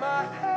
my